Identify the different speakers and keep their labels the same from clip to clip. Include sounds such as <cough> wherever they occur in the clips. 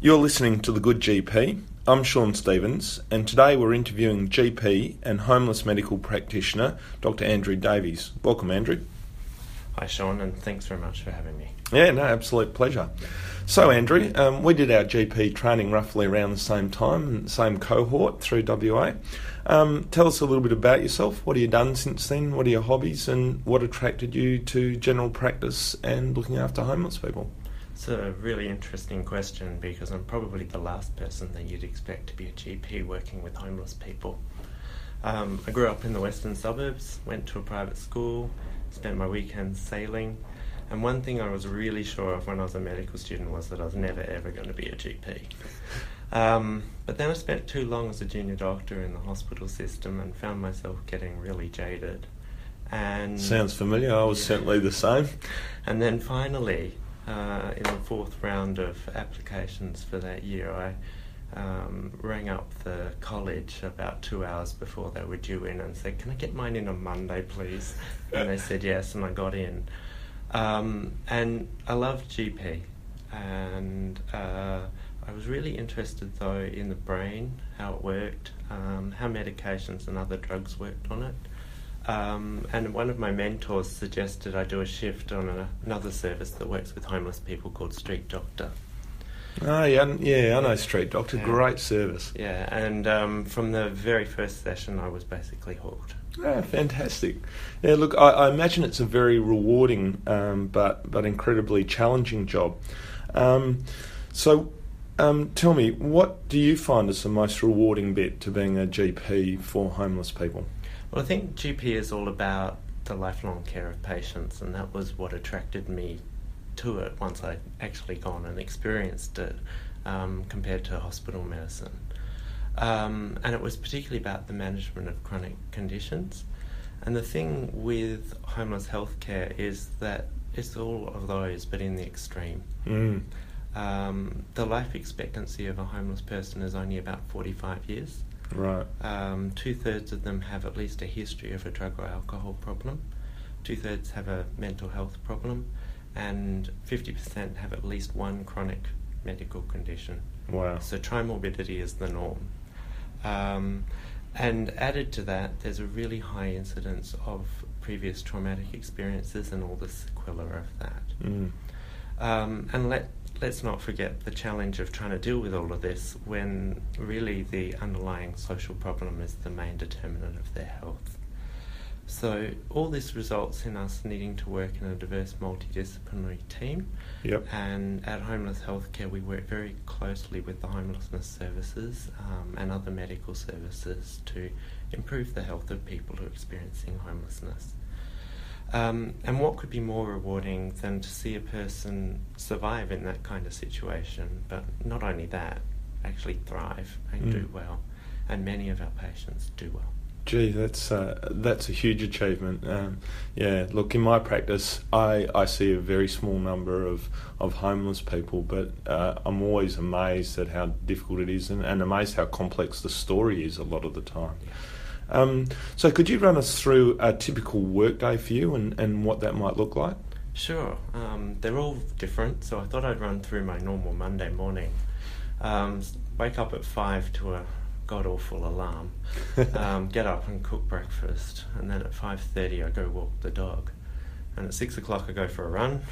Speaker 1: You're listening to The Good GP. I'm Sean Stevens, and today we're interviewing GP and homeless medical practitioner Dr. Andrew Davies. Welcome, Andrew.
Speaker 2: Hi, Sean, and thanks very much for having me.
Speaker 1: Yeah, no, absolute pleasure. So, Andrew, um, we did our GP training roughly around the same time, same cohort through WA. Um, tell us a little bit about yourself. What have you done since then? What are your hobbies, and what attracted you to general practice and looking after homeless people?
Speaker 2: It's a really interesting question because I'm probably the last person that you'd expect to be a GP working with homeless people. Um, I grew up in the western suburbs, went to a private school, spent my weekends sailing, and one thing I was really sure of when I was a medical student was that I was never ever going to be a GP. Um, but then I spent too long as a junior doctor in the hospital system and found myself getting really jaded. And
Speaker 1: sounds familiar. I was certainly the same.
Speaker 2: And then finally, uh, in the fourth round of applications for that year, I um, rang up the college about two hours before they were due in and said, Can I get mine in on Monday, please? <laughs> and they said yes, and I got in. Um, and I loved GP, and uh, I was really interested though in the brain, how it worked, um, how medications and other drugs worked on it. Um, and one of my mentors suggested I do a shift on a, another service that works with homeless people called Street Doctor.
Speaker 1: Oh, yeah, yeah, I know Street Doctor. Yeah. Great service.
Speaker 2: Yeah, and um, from the very first session, I was basically hooked.
Speaker 1: Yeah, fantastic. Yeah, look, I, I imagine it's a very rewarding um, but but incredibly challenging job. Um, so, um, tell me, what do you find is the most rewarding bit to being a GP for homeless people?
Speaker 2: Well, I think GP is all about the lifelong care of patients, and that was what attracted me to it once I'd actually gone and experienced it um, compared to hospital medicine. Um, and it was particularly about the management of chronic conditions. And the thing with homeless healthcare is that it's all of those, but in the extreme. Mm. Um, the life expectancy of a homeless person is only about 45 years.
Speaker 1: Right.
Speaker 2: Um, two thirds of them have at least a history of a drug or alcohol problem. Two thirds have a mental health problem, and 50% have at least one chronic medical condition.
Speaker 1: Wow.
Speaker 2: So trimorbidity is the norm. Um, and added to that, there's a really high incidence of previous traumatic experiences and all the sequelae of that. Mm. Um, and let let's not forget the challenge of trying to deal with all of this when really the underlying social problem is the main determinant of their health. So, all this results in us needing to work in a diverse multidisciplinary team.
Speaker 1: Yep.
Speaker 2: And at Homeless Healthcare, we work very closely with the homelessness services um, and other medical services to improve the health of people who are experiencing homelessness. Um, and what could be more rewarding than to see a person survive in that kind of situation, but not only that, actually thrive and mm. do well. And many of our patients do well.
Speaker 1: Gee, that's uh, that's a huge achievement. Um, yeah, look, in my practice, I, I see a very small number of, of homeless people, but uh, I'm always amazed at how difficult it is and, and amazed how complex the story is a lot of the time. Yeah. Um, so, could you run us through a typical workday for you and, and what that might look like?
Speaker 2: Sure. Um, they're all different, so I thought I'd run through my normal Monday morning. Um, wake up at 5 to a god awful alarm, <laughs> um, get up and cook breakfast, and then at 5.30 I go walk the dog. And at 6 o'clock I go for a run.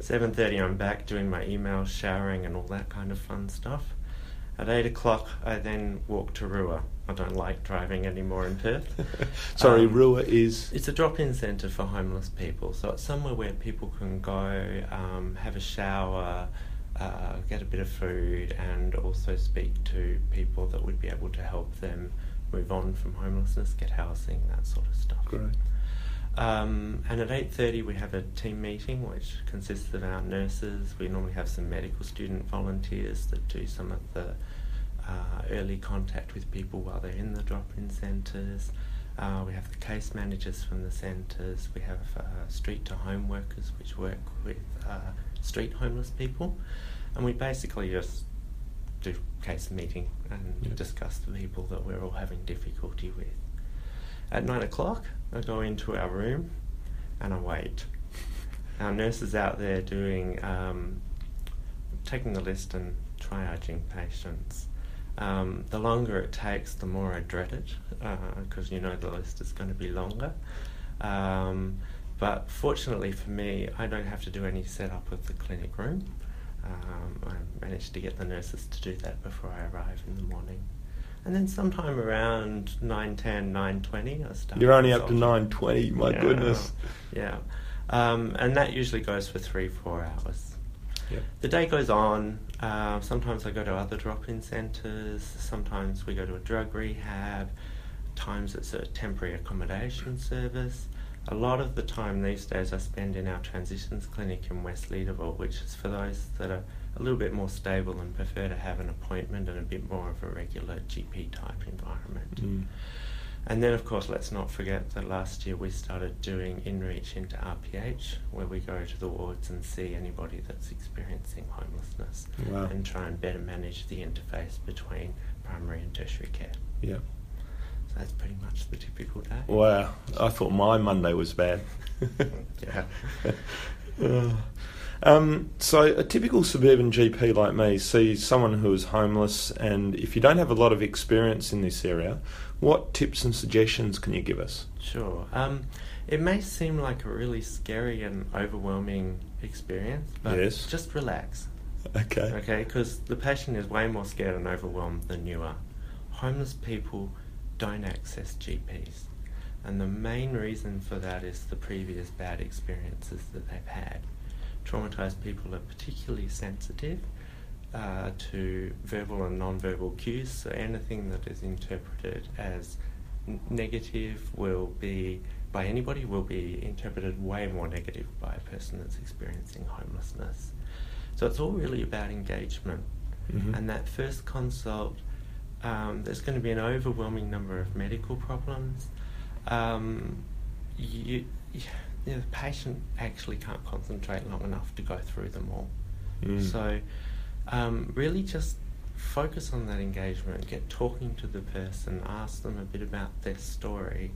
Speaker 2: 7.30 I'm back doing my emails, showering and all that kind of fun stuff. At 8 o'clock I then walk to Ruah I don't like driving anymore in Perth. <laughs>
Speaker 1: Sorry, um, Ruah is.
Speaker 2: It's a drop-in centre for homeless people. So it's somewhere where people can go, um, have a shower, uh, get a bit of food, and also speak to people that would be able to help them move on from homelessness, get housing, that sort of stuff.
Speaker 1: Great.
Speaker 2: Um, and at 8.30 we have a team meeting which consists of our nurses. We normally have some medical student volunteers that do some of the uh, early contact with people while they're in the drop-in centres. Uh, we have the case managers from the centres. We have uh, street to home workers, which work with uh, street homeless people, and we basically just do case meeting and discuss the people that we're all having difficulty with. At nine o'clock, I go into our room and I wait. Our nurses out there doing um, taking the list and triaging patients. Um, the longer it takes, the more I dread it because uh, you know the list is going to be longer. Um, but fortunately for me, I don't have to do any setup of the clinic room. Um, I managed to get the nurses to do that before I arrive in the morning. And then sometime around 9.10, 9.20, I start.
Speaker 1: You're only up to 9.20, my
Speaker 2: yeah,
Speaker 1: goodness.
Speaker 2: Yeah. Um, and that usually goes for three, four hours.
Speaker 1: Yep.
Speaker 2: The day goes on. Uh, sometimes I go to other drop-in centres. Sometimes we go to a drug rehab. Times it's a temporary accommodation service. A lot of the time these days I spend in our transitions clinic in West Leederville, which is for those that are a little bit more stable and prefer to have an appointment and a bit more of a regular GP type environment.
Speaker 1: Mm.
Speaker 2: And then, of course, let's not forget that last year we started doing InReach into RPH, where we go to the wards and see anybody that's experiencing homelessness
Speaker 1: wow.
Speaker 2: and try and better manage the interface between primary and tertiary care.
Speaker 1: Yeah.
Speaker 2: So that's pretty much the typical day.
Speaker 1: Wow. I thought my Monday was bad. <laughs>
Speaker 2: yeah. <laughs>
Speaker 1: Uh, Um, so a typical suburban GP like me sees someone who is homeless, and if you don't have a lot of experience in this area, what tips and suggestions can you give us?
Speaker 2: Sure. Um, it may seem like a really scary and overwhelming experience, but
Speaker 1: yes.
Speaker 2: just relax.
Speaker 1: Okay.
Speaker 2: Okay, because the patient is way more scared and overwhelmed than you are. Homeless people don't access GPs. And the main reason for that is the previous bad experiences that they've had. Traumatized people are particularly sensitive uh, to verbal and non-verbal cues. So anything that is interpreted as n- negative will be by anybody will be interpreted way more negative by a person that's experiencing homelessness. So it's all really about engagement.
Speaker 1: Mm-hmm.
Speaker 2: And that first consult, um, there's going to be an overwhelming number of medical problems. Um, you, you, the patient actually can't concentrate long enough to go through them all.
Speaker 1: Mm.
Speaker 2: So, um, really just focus on that engagement, get talking to the person, ask them a bit about their story.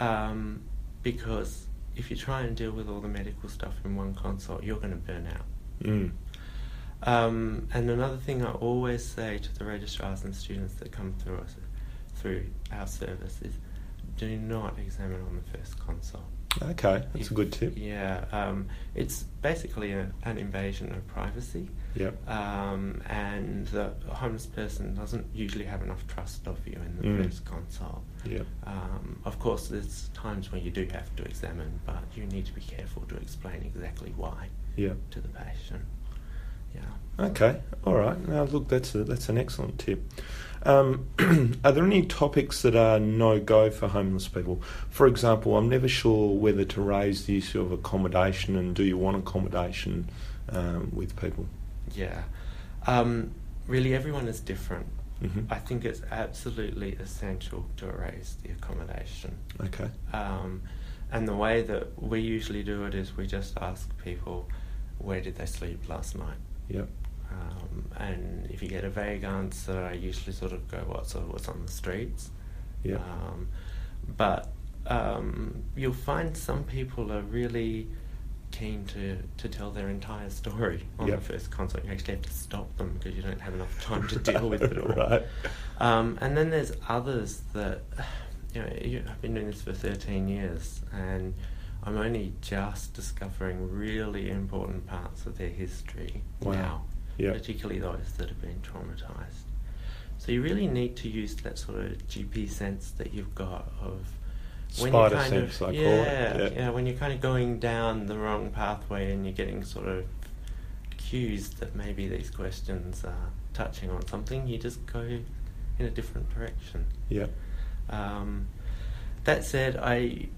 Speaker 2: Um, because if you try and deal with all the medical stuff in one consult, you're going to burn out.
Speaker 1: Mm.
Speaker 2: Um, and another thing I always say to the registrars and students that come through us, through our service is do not examine on the first consult.
Speaker 1: Okay, that's
Speaker 2: If-
Speaker 1: a good tip.
Speaker 2: Yeah, um, it's basically a, an invasion of privacy,
Speaker 1: Yep.
Speaker 2: um, and the homeless person doesn't usually have enough trust of you in the
Speaker 1: Mm.
Speaker 2: first consult.
Speaker 1: Yep.
Speaker 2: Um, of course, there's times when you do have to examine, but you need to be careful to explain exactly why
Speaker 1: Yep.
Speaker 2: to the patient. Yeah.
Speaker 1: Okay. All right. Now, look, that's a, that's an excellent tip. Um, <clears throat> are there any topics that are no go for homeless people? For example, I'm never sure whether to raise the issue of accommodation and do you want accommodation um, with people?
Speaker 2: Yeah. Um, really, everyone is different.
Speaker 1: hmm
Speaker 2: I think it's absolutely essential to raise the accommodation.
Speaker 1: Okay.
Speaker 2: Um, and the way that we usually do it is we just ask people, where did they sleep last night?
Speaker 1: Yep.
Speaker 2: Um, and if you get a vague answer, I usually sort of go, what sort of what's on the streets?
Speaker 1: Yep.
Speaker 2: Um, but um, you'll find some people are really keen to, to tell their entire story on
Speaker 1: Yep.
Speaker 2: the first consult. You actually have to stop them because you don't have enough time to deal with it all. <laughs>
Speaker 1: right.
Speaker 2: Um, and then there's others that, you know, you, I've been doing this for 13 years and I'm only just discovering really important parts of their history
Speaker 1: Wow.
Speaker 2: now, Particularly those that have been traumatized. So you really need to use that sort of GP sense that you've got of when
Speaker 1: Spider
Speaker 2: you're kind
Speaker 1: sense,
Speaker 2: of,
Speaker 1: I
Speaker 2: yeah,
Speaker 1: call it.
Speaker 2: yeah, when you're kind of going down the wrong pathway and you're getting sort of cues that maybe these questions are touching on something, you just go in a different direction.
Speaker 1: Yeah.
Speaker 2: Um, that said, I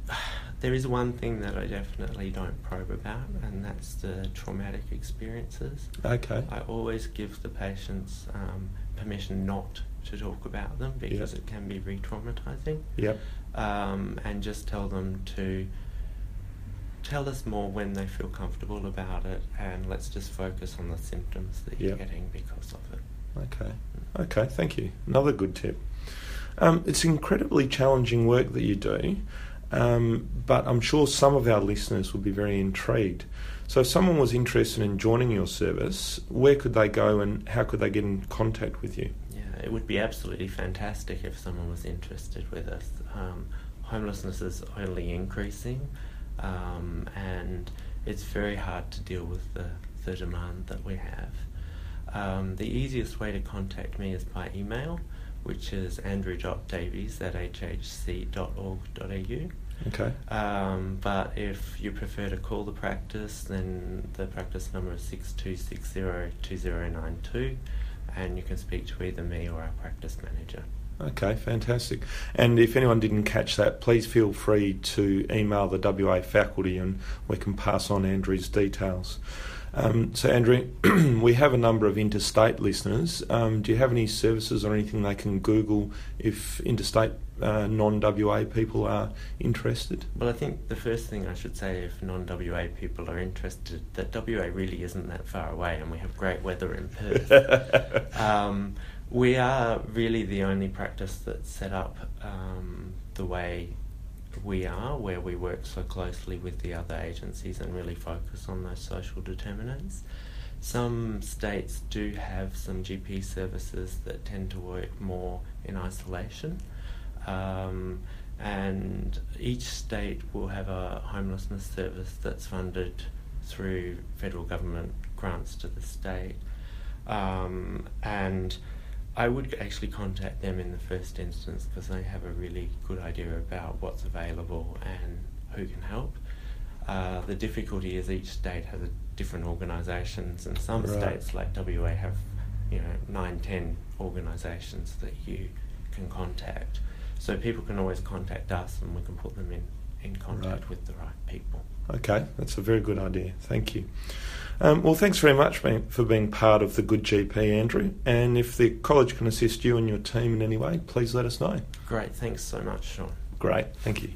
Speaker 2: there is one thing that I definitely don't probe about, and that's the traumatic experiences.
Speaker 1: Okay.
Speaker 2: I always give the patients um, permission not to talk about them because
Speaker 1: Yep.
Speaker 2: it can be re-traumatizing,
Speaker 1: Yep.
Speaker 2: um, and just tell them to tell us more when they feel comfortable about it, and let's just focus on the symptoms that you're
Speaker 1: Yep.
Speaker 2: getting because of it.
Speaker 1: Okay. Okay. Thank you. Another good tip. Um, it's incredibly challenging work that you do, um, but I'm sure some of our listeners would be very intrigued. So, if someone was interested in joining your service, where could they go and how could they get in contact with you?
Speaker 2: Yeah, it would be absolutely fantastic if someone was interested with us. Um, homelessness is only increasing, um, and it's very hard to deal with the, the demand that we have. Um, the easiest way to contact me is by email, which is andrew.davies at hhc.org.au.
Speaker 1: Okay.
Speaker 2: Um, but if you prefer to call the practice, then the practice number is 62602092 and you can speak to either me or our practice manager.
Speaker 1: Okay, fantastic. And if anyone didn't catch that, please feel free to email the WA faculty and we can pass on Andrew's details. Um, so, Andrew, <clears throat> we have a number of interstate listeners. Um, do you have any services or anything they can Google if interstate uh, non WA people are interested?
Speaker 2: Well, I think the first thing I should say, if non WA people are interested, that WA really isn't that far away and we have great weather in Perth. <laughs> um, we are really the only practice that's set up um, the way we are, where we work so closely with the other agencies and really focus on those social determinants. Some states do have some GP services that tend to work more in isolation, um, and each state will have a homelessness service that's funded through federal government grants to the state. Um, and I would actually contact them in the first instance because they have a really good idea about what's available and who can help. Uh, the difficulty is each state has a different organisations, and some right. states like WA have, you know, nine, ten organisations that you can contact. So people can always contact us, and we can put them in in contact right. with the right people.
Speaker 1: Okay, that's a very good idea. Thank you. Um, well, thanks very much for being part of the Good GP, Andrew. And if the college can assist you and your team in any way, please let us know.
Speaker 2: Great, thanks so much, Sean.
Speaker 1: Great, thank you.